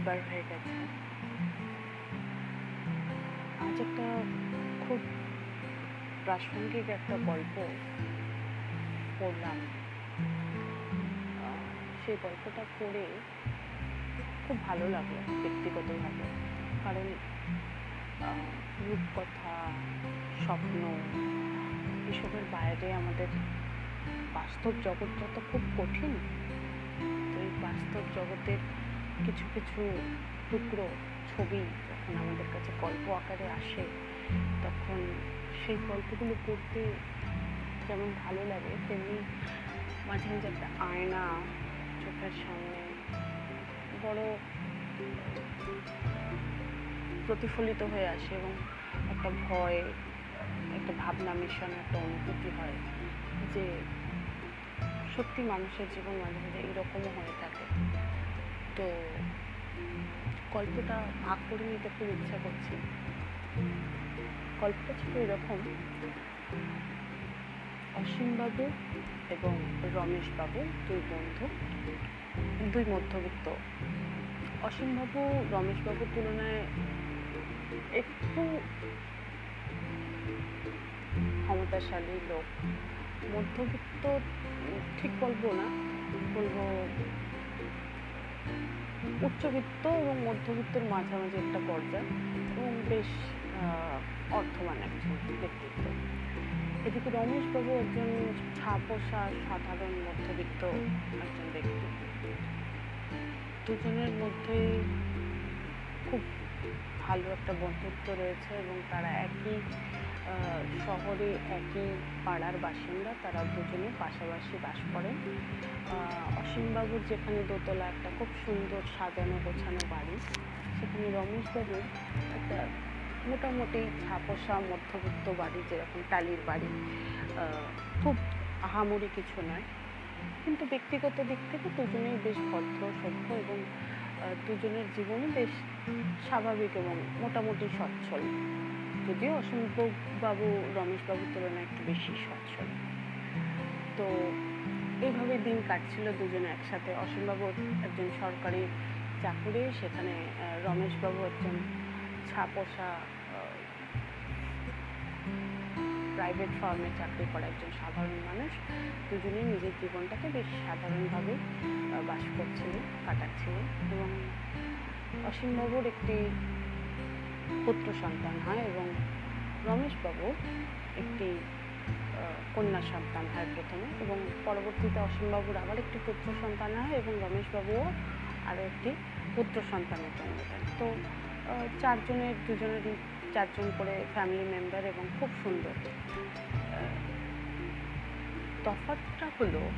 দুইবার হয়ে গেছে। আজ একটা খুব প্রাসঙ্গিক একটা গল্প পড়লাম। সেই গল্পটা পড়ে খুব ভালো লাগল ব্যক্তিগতভাবে। কারণ রূপকথা, স্বপ্ন, এসবের বাইরে আমাদের বাস্তব জগৎটা তো খুব কঠিন। তো এই বাস্তব জগতের কিছু কিছু টুকরো ছবি যখন আমাদের কাছে গল্প আকারে আসে, তখন সেই গল্পগুলো পড়তে যেমন ভালো লাগে, তেমনি মাঝে মাঝে একটা আয়না চোখের সামনে বড় প্রতিফলিত হয়ে আসে এবং একটা ভয়, একটা ভাবনা মেশানো, একটা অনুভূতি হয় যে সত্যি মানুষের জীবন মাঝে মাঝে এরকমও হয়ে থাকে। তো গল্পটা ভাগ করে নিতে খুব ইচ্ছা করছি। গল্পটা ছিল এরকম অসীমবাবু এবং রমেশবাবু দুই বন্ধু, দুই মধ্যবিত্ত। অসীমবাবু রমেশবাবুর তুলনায় একটু ক্ষমতাশালী লোক। মধ্যবিত্ত ঠিক বলব না, বলব উচ্চবিত্ত এবং মধ্যবিত্তর মাঝামাঝি একটা পর্যায় এবং বেশ অর্থবান একজন ব্যক্তিত্ব। এদিকে রমেশবাবু একজন ছাপোষা সাধারণ, মধ্যবিত্ত একজন ব্যক্তি। দুজনের মধ্যে খুব ভালো একটা বন্ধুত্ব রয়েছে এবং তারা একই শহরে একই পাড়ার বাসিন্দা, তারা দুজনে পাশাপাশি বাস করেন অসীমবাবুর যেখানে দোতলা, একটা খুব সুন্দর সাজানো গোছানো বাড়ি। সেখানে রমেশবাবুর একটা মোটামুটি ছাপোষা, মধ্যবিত্ত বাড়ি, যেরকম টালির বাড়ি। খুব আহামরি কিছু নয়। কিন্তু ব্যক্তিগত দিক থেকে দুজনেই বেশ ভদ্র, সভ্য এবং দুজনের জীবনই বেশ স্বাভাবিক এবং মোটামুটি সচ্ছল। যদিও অসীমবাবু রমেশবাবুর তুলনায় একটু বেশি সচ্ছল তো এইভাবে দিন কাটছিল দুজনে একসাথে। অসীমবাবু একজন সরকারি চাকুরে, সেখানে রমেশবাবু একজন ছাপোষা প্রাইভেট ফার্মে চাকরি করা একজন সাধারণ মানুষ। দুজনেই নিজের জীবনটাকে বেশ সাধারণভাবে বাস করছিলেন, কাটাচ্ছিলেন। এবং অসীমবাবুর একটি পুত্র সন্তান হয় এবং রমেশবাবু একটি কন্যা সন্তান হয় প্রথমে এবং পরবর্তীতে অসীমবাবুর আবার একটি পুত্র সন্তান হয় এবং রমেশবাবুও আরও একটি পুত্র সন্তানের জন্ম দেন। তো চারজনের দুজনেরই চারজন করে ফ্যামিলি মেম্বার এবং খুব সুন্দর। আহ, তফাৎটা হলো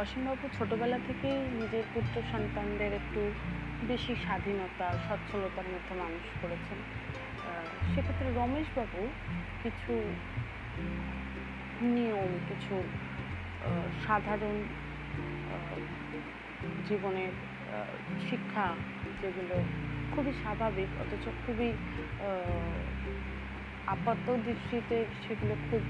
অসীমবাবু ছোটবেলা থেকেই নিজের পুত্র সন্তানদের একটু বেশি স্বাধীনতা, সচ্ছলতার মধ্যে মানুষ করেছেন। সেক্ষেত্রে রমেশবাবু কিছু নিয়ম, কিছু সাধারণ জীবনের শিক্ষা যেগুলো খুবই স্বাভাবিক, অথচ খুবই আপাত দৃষ্টিতে সেগুলো খুব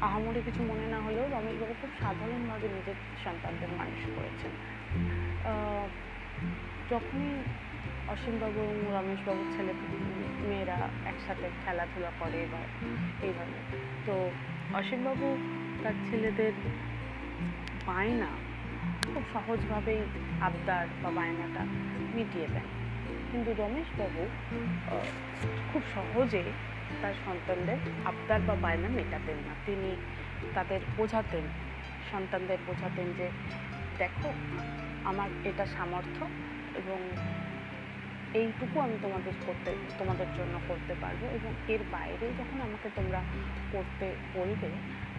আহামরি কিছু মনে না হলেও রমেশবাবু খুব সাধারণভাবে নিজের সন্তানদের মানুষ করেছেন। যখনই অসীমবাবু এবং রমেশবাবুর ছেলে মেয়েরা একসাথে খেলাধুলা করে বা এইভাবে তো অসীমবাবু তার ছেলেদের বায়না খুব সহজভাবেই আবদার বা বায়নাটা মিটিয়ে দেন। কিন্তু রমেশবাবু খুব সহজে তার সন্তানদের আবদার বা বায়না মেটাতেন না। তিনি তাদের বোঝাতেন, সন্তানদের বোঝাতেন যে, দেখো, আমার এটা সামর্থ্য এবং এইটুকু আমি তোমাদের করতে, তোমাদের জন্য করতে পারব এবং এর বাইরে যখন আমাকে তোমরা করতে বলবে,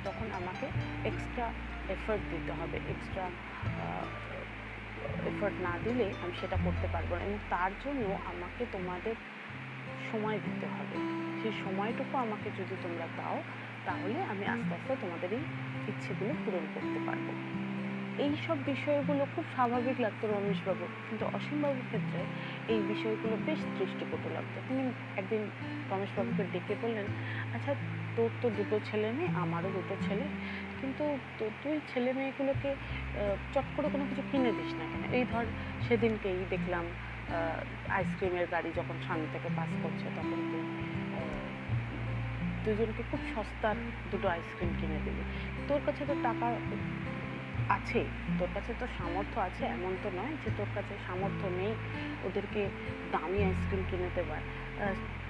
তখন আমাকে এক্সট্রা এফর্ট দিতে হবে। এক্সট্রা এফর্ট না দিলে আমি সেটা করতে পারব না এবং তার জন্য আমাকে তোমাদের সময় দিতে হবে। সেই সময়টুকু আমাকে যদি তোমরা দাও, তাহলে আমি আস্তে আস্তে তোমাদের এই ইচ্ছেগুলো পূরণ করতে পারব। এই সব বিষয়গুলো খুব স্বাভাবিক লাগতো রমেশবাবু, কিন্তু অসীমবাবুর ক্ষেত্রে এই বিষয়গুলো বেশ দৃষ্টিকটু লাগতো তিনি একদিন রমেশবাবুকে ডেকে বললেন আচ্ছা তোর তো দুটো ছেলে মেয়ে, আমারও দুটো ছেলে। কিন্তু তুই ছেলে মেয়েগুলোকে চট করে কোনো কিছু কিনে দিস না কেন? এই ধর, সেদিনকেই দেখলাম আইসক্রিমের গাড়ি যখন সামনে থেকে পাস করছে তখন দুজনকে খুব সস্তার দুটো আইসক্রিম কিনে দিবি। তোর কাছে তো টাকা আছে, তোর কাছে তো সামর্থ্য আছে, এমন তো নয় যে তোর কাছে সামর্থ্য নেই ওদেরকে দামি আইসক্রিম কিনে দেবার।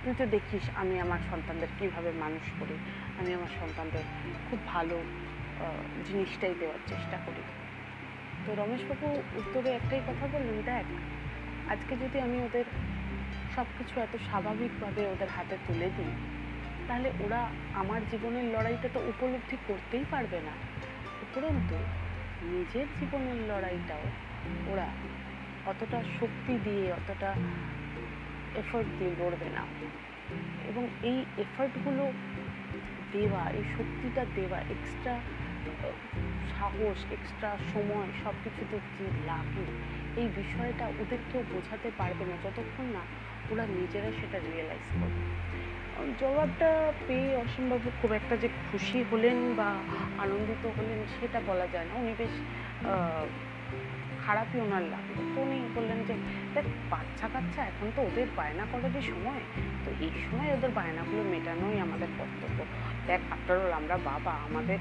তুই তো দেখিস আমি আমার সন্তানদের কীভাবে মানুষ করি, আমি আমার সন্তানদের খুব ভালো জিনিসটাই দেওয়ার চেষ্টা করি। তো রমেশবাবু উত্তরে একটাই কথা বললেন, দেখ আজকে যদি আমি ওদের সব কিছু এত স্বাভাবিকভাবে ওদের হাতে তুলে দিই, তাহলে ওরা আমার জীবনের লড়াইটা তো উপলব্ধি করতেই পারবে না। উপরন্তু, নিজের জীবনের লড়াইটাও ওরা অতটা শক্তি দিয়ে, অতটা এফোর্ট দিয়ে লড়বে না। এবং এই এফোর্টগুলো দেওয়া, এই শক্তিটা দেওয়া এক্সট্রা সাহস এক্সট্রা সময় সব কিছুতে যে লাগে এই বিষয়টা ওদেরকেও বোঝাতে পারবে না যতক্ষণ না ওরা নিজেরা সেটা রিয়েলাইজ করবে। জবাবটা পেয়ে অসীমবাবু খুব একটা যে খুশি হলেন বা আনন্দিত হলেন সেটা বলা যায় না। উনি বেশ খারাপই ওনার লাগল। তো উনি বললেন যে, দেখ বাচ্চা কাচ্চা এখন তো ওদের বায়না করারই সময়। তো এই সময় ওদের বায়নাগুলো মেটানোই আমাদের কর্তব্য। দেখ আফটার অল আমরা বাবা, আমাদের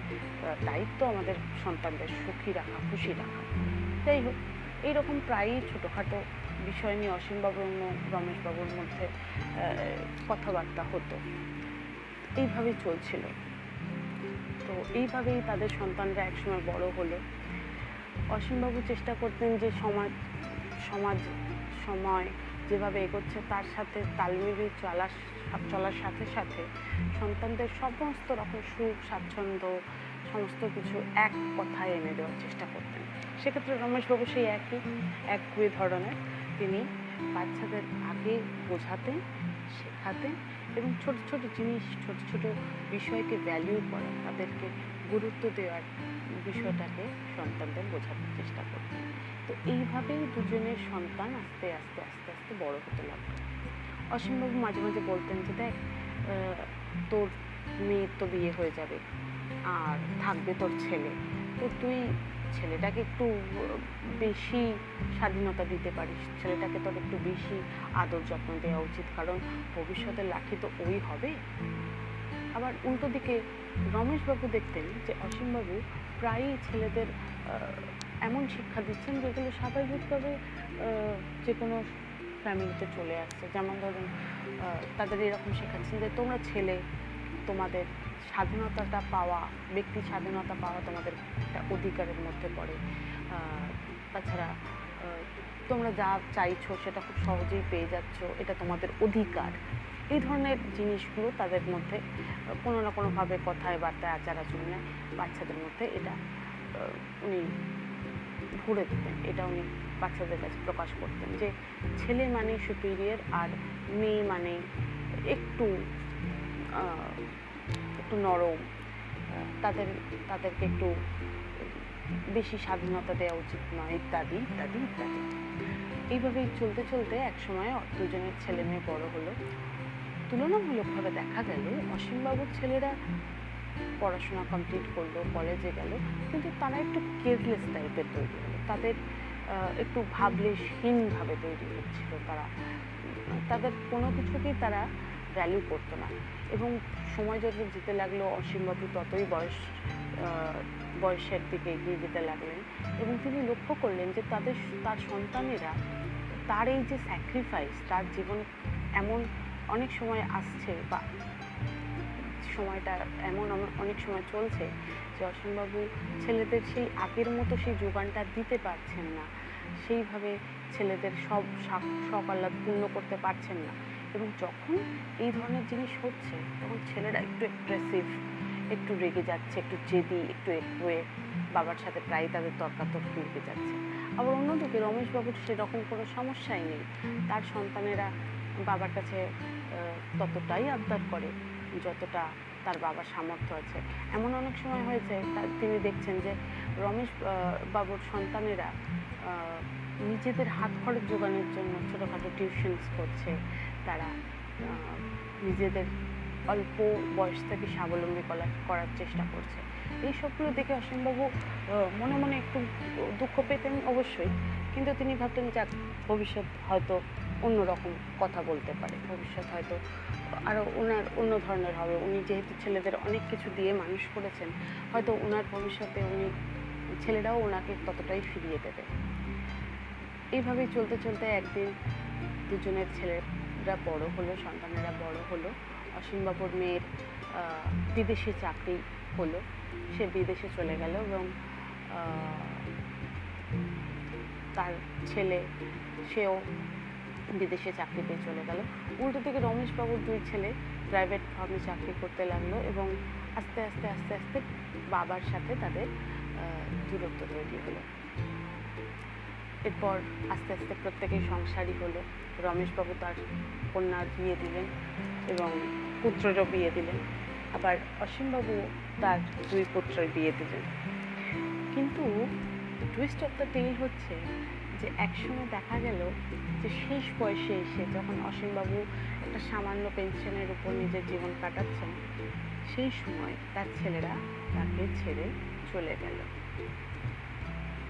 দায়িত্ব আমাদের সন্তানদের সুখী রাখা, খুশি রাখা। যাই হোক এইরকম প্রায়ই ছোটোখাটো বিষয় নিয়ে অসীমবাবু এবং রমেশবাবুর মধ্যে কথাবার্তা হতো। এইভাবেই চলছিল। তো এইভাবেই তাদের সন্তানরা একসময় বড় হলো। অসীমবাবু চেষ্টা করতেন যে সমাজ সমাজ, সময় যেভাবে এগোচ্ছে তার সাথে তাল মিলিয়ে চলার চলার সাথে সাথে সন্তানদের সমস্ত রকম সুখ, স্বাচ্ছন্দ্য সমস্ত কিছু এক কথায় এনে দেওয়ার চেষ্টা করতেন। সেক্ষেত্রে রমেশবাবু সেই একই একই ধরনের। তিনি বাচ্চাদের আগে বোঝাতেন, শেখাতেন এবং ছোট ছোট জিনিস, ছোট ছোট বিষয়কে ভ্যালিউ করা তাদেরকে গুরুত্ব দেওয়ার বিষয়টাকে সন্তানদের বোঝানোর চেষ্টা করতেন। তো এইভাবেই দুজনের সন্তান আস্তে আস্তে আস্তে আস্তে বড় হতে লাগল। অসীমবাবু মাঝে মাঝে বলতেন যে, দেখ তোর মেয়ের তো বিয়ে হয়ে যাবে। আর থাকবে তোর ছেলে। তো তুই ছেলেটাকে একটু বেশি স্বাধীনতা দিতে পারিস। ছেলেটাকে তোর একটু বেশি আদর যত্ন দেওয়া উচিত। কারণ ভবিষ্যতের লাঠি তো ওই হবে। আবার উল্টো দিকে রমেশবাবু দেখতেন যে অসীমবাবু প্রায়ই ছেলেদের এমন শিক্ষা দিচ্ছেন যেগুলো স্বাভাবিকভাবে যে কোনো ফ্যামিলিতে চলে আসছে। যেমন ধরুন তাদের এরকম শেখাচ্ছেন যে তোমরা ছেলে, তোমাদের স্বাধীনতাটা পাওয়া, ব্যক্তি স্বাধীনতা পাওয়া তোমাদের একটা অধিকারের মধ্যে পড়ে। তাছাড়া তোমরা যা চাইছো সেটা খুব সহজেই পেয়ে যাচ্ছ, এটা তোমাদের অধিকার। এই ধরনের জিনিসগুলো তাদের মধ্যে, কোনো না কোনোভাবে কথায় বার্তায় আচার আচরণে বাচ্চাদের মধ্যে এটা উনি ভরে দিতেন, এটা উনি বাচ্চাদের কাছে প্রকাশ করতেন যে ছেলে মানে সুপিরিয়র আর মেয়ে মানে একটু একটু নরম, তাদের, তাদেরকে একটু বেশি স্বাধীনতা দেওয়া উচিত নয়, ইত্যাদি ইত্যাদি ইত্যাদি। এইভাবেই চলতে চলতে একসময় দুজনের ছেলে মেয়ে বড় হলো। তুলনামূলকভাবে দেখা গেল, অসীমবাবুর ছেলেরা পড়াশোনা কমপ্লিট করল কলেজে গেল, কিন্তু তারা একটু কেয়ারলেস টাইপের তৈরি হলো। তাদের একটু ভাবলেশহীনভাবে তৈরি হচ্ছিল তারা। তাদের কোনো কিছুকেই তারা ভ্যালু করতো না। এবং সময় যত যেতে লাগল অসীমবাবু ততই বয়স বয়সের দিকে এগিয়ে যেতে লাগলেন। এবং তিনি লক্ষ্য করলেন যে তাদের তার সন্তানেরা, তার এই যে স্যাক্রিফাইস তার জীবন এমন অনেক সময় আসছে বা সময়টা এমন অনেক সময় চলছে যে অসীমবাবু ছেলেদের সেই আগের মতো সেই যোগানটা দিতে পারছেন না। সেইভাবে ছেলেদের সব আহ্লাদ পূর্ণ করতে পারছেন না। এবং যখন এই ধরনের জিনিস হচ্ছে, তখন ছেলেরা একটু এক্সপ্রেসিভ একটু রেগে যাচ্ছে, একটু জেদি, একটু একটু বাবার সাথে প্রায় তাদের তর্কাতর্কি লেগে যাচ্ছে। আবার অন্যদিকে রমেশবাবুর সেরকম কোনো সমস্যাই নেই। তার সন্তানেরা বাবার কাছে ততটাই আবদার করে যতটা তার বাবার সামর্থ্য আছে। এমন অনেক সময় হয়েছে তিনি দেখছেন যে রমেশ বাবুর সন্তানেরা নিজেদের হাত খরচ জোগানোর জন্য ছোটোখাটো টিউশনস করছে তারা নিজেদের অল্প বয়স থেকে স্বাবলম্বী করা- করার চেষ্টা করছে। এই সবগুলো দেখে অসীমবাবু মনে মনে একটু দুঃখ পেতেন অবশ্যই, কিন্তু তিনি ভাবতেন যাক ভবিষ্যৎ হয়তো অন্যরকম কথা বলতে পারে। ভবিষ্যৎ হয়তো আরও ওনার অন্য ধরনের হবে। উনি যেহেতু ছেলেদের অনেক কিছু দিয়ে মানুষ করেছেন, হয়তো ওনার ভবিষ্যতে উনি ছেলেরাও ওনাকে ততটাই ফিরিয়ে দেবে। এইভাবেই চলতে চলতে একদিন দুজনের ছেলেরা বড় হলো, সন্তানেরা বড় হলো। অসীমবাবুর মেয়ের বিদেশে চাকরি হলো। সে বিদেশে চলে গেল এবং তার ছেলে, সেও বিদেশে চাকরি পেয়ে চলে গেল। উল্টো থেকে রমেশবাবুর দুই ছেলে প্রাইভেট ফার্মে চাকরি করতে লাগল এবং আস্তে আস্তে আস্তে আস্তে বাবার সাথে তাদের দূরত্ব তৈরি হলো। এরপর আস্তে আস্তে প্রত্যেকেই সংসারই হলো। রমেশবাবু তার কন্যার বিয়ে দিলেন এবং পুত্রেরও বিয়ে দিলেন। আবার অসীমবাবু তার দুই পুত্রের বিয়ে দিলেন। কিন্তু টুইস্ট অফ দ্য টেল হচ্ছে যে একসময় দেখা গেল যে শেষ বয়সে এসে যখন অসীমবাবু একটা সামান্য পেনশনের উপর নিজের জীবন কাটাচ্ছেন, সেই সময় তার ছেলেরা তাকে ছেড়ে চলে গেল।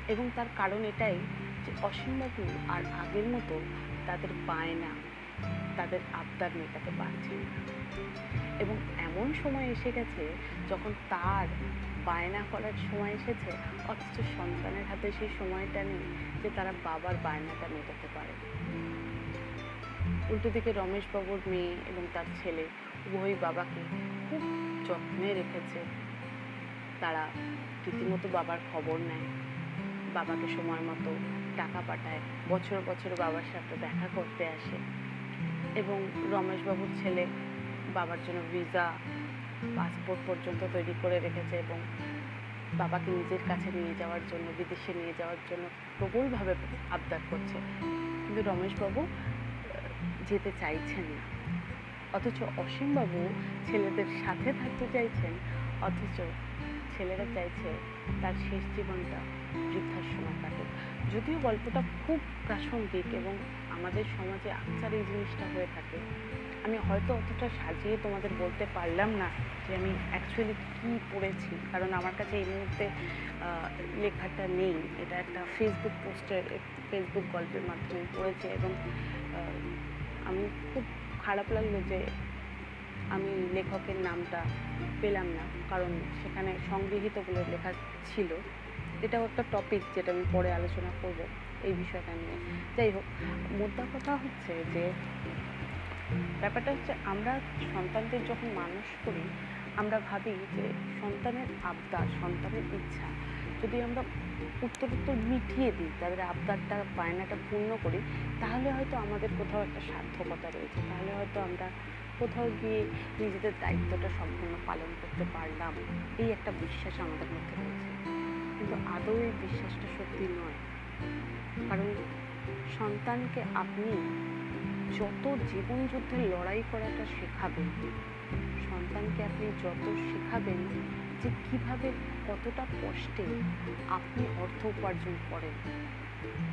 এবং তার কারণ এটাই যে অসীমবাবু আর আগের মতো তাদের বায়না তাদের আবদার মেটাতে পারছেন না। এবং এমন সময় এসে গেছে যখন তার বায়না করার সময় এসেছে, অথচ সন্তানের হাতে সেই সময়টা নেই যে তারা বাবার বায়নাটা মেটাতে পারে। উল্টো দিকে রমেশবাবুর মেয়ে এবং তার ছেলে উভয়ই বাবাকে খুব যত্নে রেখেছে। তারা রীতিমতো বাবার খবর নেয়, বাবাকে সময় মতো টাকা পাঠায়। বছর বছর বাবার সাথে দেখা করতে আসে। এবং রমেশবাবুর ছেলে বাবার জন্য ভিসা, পাসপোর্ট পর্যন্ত তৈরি করে রেখেছে এবং বাবাকে নিজের কাছে নিয়ে যাওয়ার জন্য, বিদেশে নিয়ে যাওয়ার জন্য প্রবলভাবে আবদার করছে। কিন্তু রমেশবাবু যেতে চাইছেন না। অথচ অসীমবাবু ছেলেদের সাথে থাকতে চাইছেন, অথচ ছেলেরা চাইছে তার শেষ জীবনটা বৃদ্ধাশ্রমে কাটুক। যদিও গল্পটা খুব প্রাসঙ্গিক এবং আমাদের সমাজে আকচার এই জিনিসটা হয়ে থাকে, আমি হয়তো অতটা সাজিয়ে তোমাদের বলতে পারলাম না যে আমি অ্যাকচুয়ালি কী পড়েছি। কারণ আমার কাছে এই মুহূর্তে লেখাটা নেই। এটা একটা ফেসবুক পোস্টের ফেসবুক গল্পের মাধ্যমে পড়েছি এবং আমি খুব খারাপ লাগল যে আমি লেখকের নামটা পেলাম না। কারণ সেখানে সংগৃহীত বলে লেখা ছিল। এটাও একটা টপিক যেটা আমি পরে আলোচনা করব এই বিষয়টা নিয়ে। যাই হোক, মোদ্দা কথা হচ্ছে যে, ব্যাপারটা হচ্ছে আমরা সন্তানদের যখন মানুষ করি, আমরা ভাবি যে সন্তানের আবদার সন্তানের ইচ্ছা, যদি আমরা উত্তরোত্তর মিটিয়ে দিই, তাদের আবদারটা, বায়নাটা পূর্ণ করি, তাহলে হয়তো আমাদের কোথাও একটা সার্থকতা রয়েছে। তাহলে হয়তো আমরা কোথাও গিয়ে নিজেদের দায়িত্বটা সম্পূর্ণ পালন করতে পারলাম। এই একটা বিশ্বাস আমাদের মধ্যে রয়েছে। কিন্তু আদৌ এই বিশ্বাসটা সত্যি নয়। কারণ সন্তানকে আপনি যত জীবন যুদ্ধে লড়াই করাটা শেখাবেন, সন্তানকে আপনি যত শেখাবেন যে কীভাবে কতটা কষ্টে আপনি অর্থ উপার্জন করেন,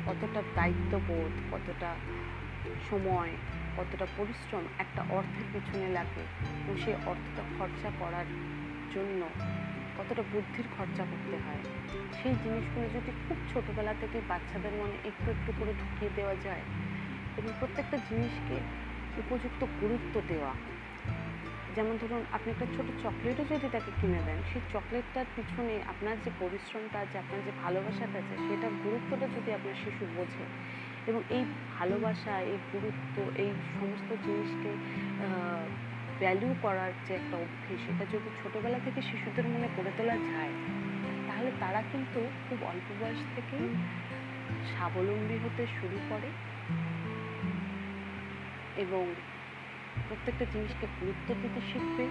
কতটা দায়িত্ববোধ, কতটা সময়, কতটা পরিশ্রম একটা অর্থের পিছনে লাগে এবং সেই অর্থটা খরচা করার জন্য কতটা বুদ্ধির খরচা করতে হয়? সেই জিনিসগুলো যদি খুব ছোটোবেলা থেকে বাচ্চাদের মনে একটু একটু করে ঢুকিয়ে দেওয়া যায়, এবং প্রত্যেকটা জিনিসকে উপযুক্ত গুরুত্ব দেওয়া। যেমন ধরুন, আপনি একটা ছোট চকলেটও যদি তাকে কিনে দেন, সেই চকলেটটার পিছনে আপনার যে পরিশ্রমটা আছে, আপনার যে ভালোবাসাটা আছে, সেটার গুরুত্বটা যদি আপনার শিশু বোঝে, এবং এই ভালোবাসা, এই গুরুত্ব, এই সমস্ত জিনিসকে ভ্যালু করার যে একটা অভ্যেস সেটা যদি ছোটোবেলা থেকে শিশুদের মনে গড়ে তোলা যায়, তাহলে তারা কিন্তু খুব অল্প বয়স থেকেই স্বাবলম্বী হতে শুরু করে এবং প্রত্যেকটা জিনিসকে গুরুত্ব দিতে শিখবে,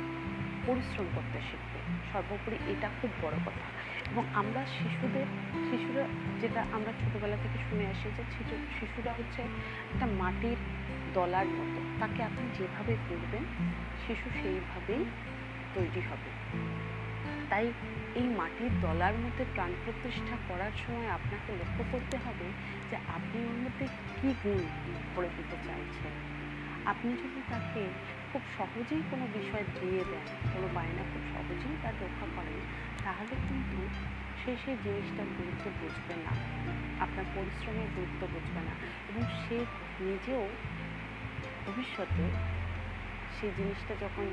পরিশ্রম করতে শিখবে। সর্বোপরি এটা খুব বড় কথা। এবং আমরা শিশুদের, শিশুরা যেটা আমরা ছোটোবেলা থেকে শুনে আসি যে শিশু- শিশুরা হচ্ছে একটা মাটির দলার মতো, তাকে আপনি যেভাবে করবেন শিশু সেইভাবেই তৈরি হবে। তাই এই মাটির দলার মধ্যে প্রাণ প্রতিষ্ঠা করার সময় আপনাকে লক্ষ্য করতে হবে যে আপনি ওর মধ্যে কী গুণ করে দিতে চাইছেন। আপনি যদি তাকে খুব সহজেই কোনো বিষয় দিয়ে দেন, কোনো বায়না খুব সহজেই তার রক্ষা করেন, তাহলে কিন্তু সে সেই জিনিসটার গুরুত্ব বুঝবে না। আপনার পরিশ্রমের গুরুত্ব বুঝবে না। এবং সে নিজেও ভবিষ্যতে সেই জিনিসটা যখন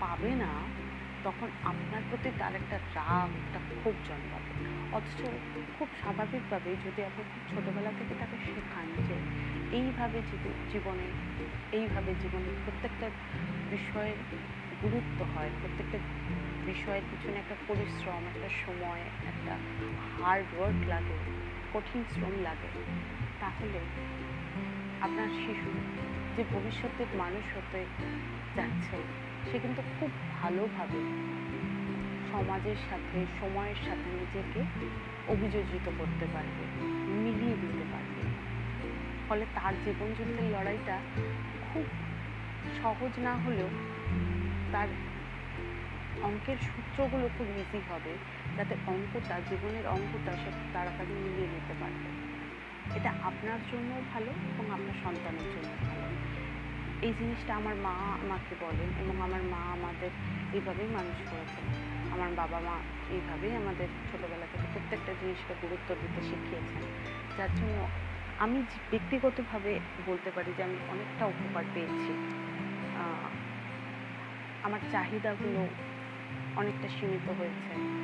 পাবে না, তখন আপনার প্রতি তার একটা রাগ, একটা খুব জন্মাবে। অথচ খুব স্বাভাবিকভাবেই যদি আপনি খুব ছোটোবেলা থেকে তাকে শেখান যে এইভাবে জীবনে এইভাবে জীবনে প্রত্যেকটা বিষয়ের গুরুত্ব হয়, প্রত্যেকটা বিষয়ের পিছনে একটা পরিশ্রম, একটা সময়, একটা হার্ড ওয়ার্ক লাগে, কঠিন শ্রম লাগে, তাহলে আপনার শিশু যে ভবিষ্যতে মানুষ হতে যাচ্ছে, সে কিন্তু খুব ভালোভাবে সমাজের সাথে, সময়ের সাথে নিজেকে অভিযোজিত করতে পারবে, মিলিয়ে দিতে পারবে। ফলে তার জীবন যুদ্ধের লড়াইটা খুব সহজ না হলেও তার অঙ্কের সূত্রগুলো খুব ইজি হবে, যাতে অঙ্কটা, জীবনের অঙ্কটা সে তাড়াতাড়ি মিলিয়ে নিতে পারবে। এটা আপনার জন্য ভালো এবং আপনার সন্তানের জন্য ভালো। এই জিনিসটা আমার মা আমাকে বলেন এবং আমার মা আমাদের এইভাবেই মানুষ করেছেন। আমার বাবা মা এইভাবেই আমাদের ছোটোবেলা থেকে প্রত্যেকটা জিনিসকে গুরুত্ব দিতে শিখিয়েছেন। যার জন্য আমি ব্যক্তিগতভাবে বলতে পারি যে আমি অনেকটা উপকার পেয়েছি। আমার চাহিদাগুলো অনেকটা সীমিত হয়েছে।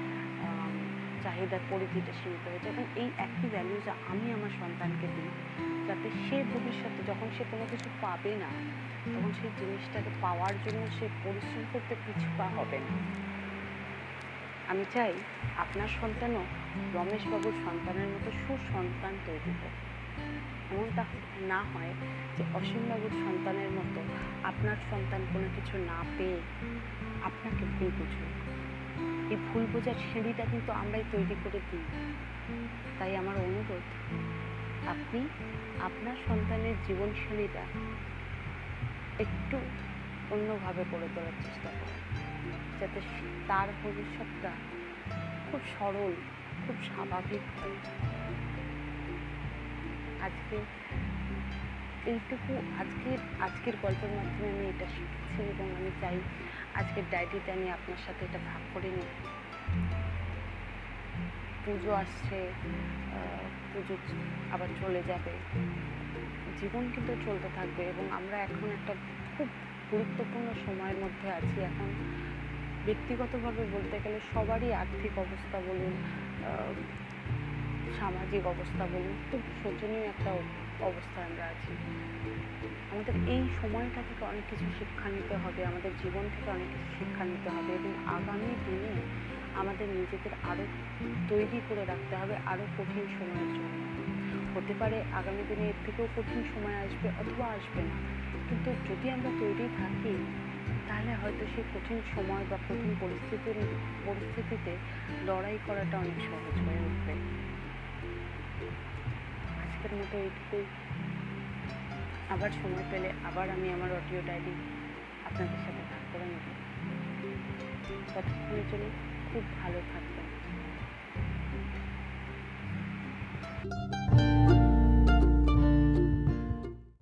চাহিদার পরিধিটা সীমিত হয়েছে এবং এই একই ভ্যালুজ আমি আমার সন্তানকে দিই, যাতে সে ভবিষ্যতে যখন সে কোনো কিছু পাবে না, তখন সেই জিনিসটাকে পাওয়ার জন্য সে পরিশ্রম করতে পিছুপা হবে না। আমি চাই আপনার সন্তানও রমেশবাবুর সন্তানের মতো সুসন্তান তৈরি হোক। এমনটা না হয় যে অসীমবাবুর সন্তানের মতো আপনার সন্তান কোনো কিছু না পেয়ে আপনাকে ভুল বুঝুক। এই ভুল বোঝার সিঁড়িটা কিন্তু আমরাই তৈরি করে দিই। তাই আমার অনুরোধ, আপনি আপনার সন্তানের জীবনশৈলীটা একটু অন্যভাবে করে তোলার চেষ্টা করুন। যাতে তার ভবিষ্যৎটা খুব সরল, খুব স্বাভাবিক হয়। আজকে এইটুকু, আজকের আজকের গল্পের মাধ্যমে আমি এটা শিখেছি এবং আমি চাই আজকের ডায়েরিতে আমি আপনার সাথে এটা ভাগ করে নিই। পুজো আসছে পুজো আবার চলে যাবে। জীবন কিন্তু চলতে থাকবে এবং আমরা এখন একটা খুব গুরুত্বপূর্ণ সময়ের মধ্যে আছি। এখন ব্যক্তিগতভাবে বলতে গেলে সবারই আর্থিক অবস্থা বলুন সামাজিক অবস্থা বলুন, খুব শোচনীয় একটা অবস্থায় আমরা আছি। আমাদের এই সময়টা থেকে অনেক কিছু শিক্ষা নিতে হবে, আমাদের জীবন থেকে অনেক কিছু শিক্ষা নিতে হবে এবং আগামী দিনে আমাদের নিজেদের আরও তৈরি করে রাখতে হবে আরও কঠিন সময়ের জন্য। হতে পারে আগামী দিনে এর থেকেও কঠিন সময় আসবে অথবা আসবে না। কিন্তু যদি আমরা তৈরি থাকি, তাহলে হয়তো সেই কঠিন সময় বা কঠিন পরিস্থিতির পরিস্থিতিতে লড়াই করাটা অনেক সহজ হয়ে উঠবে। আজকের মতো এইটুকুই আবার সময় পেলে আবার আমি আমার অডিও ডায়েরি আপনাদের সাথে ভাগ করে নেব। ততক্ষণের জন্য খুব ভালো থাকবেন।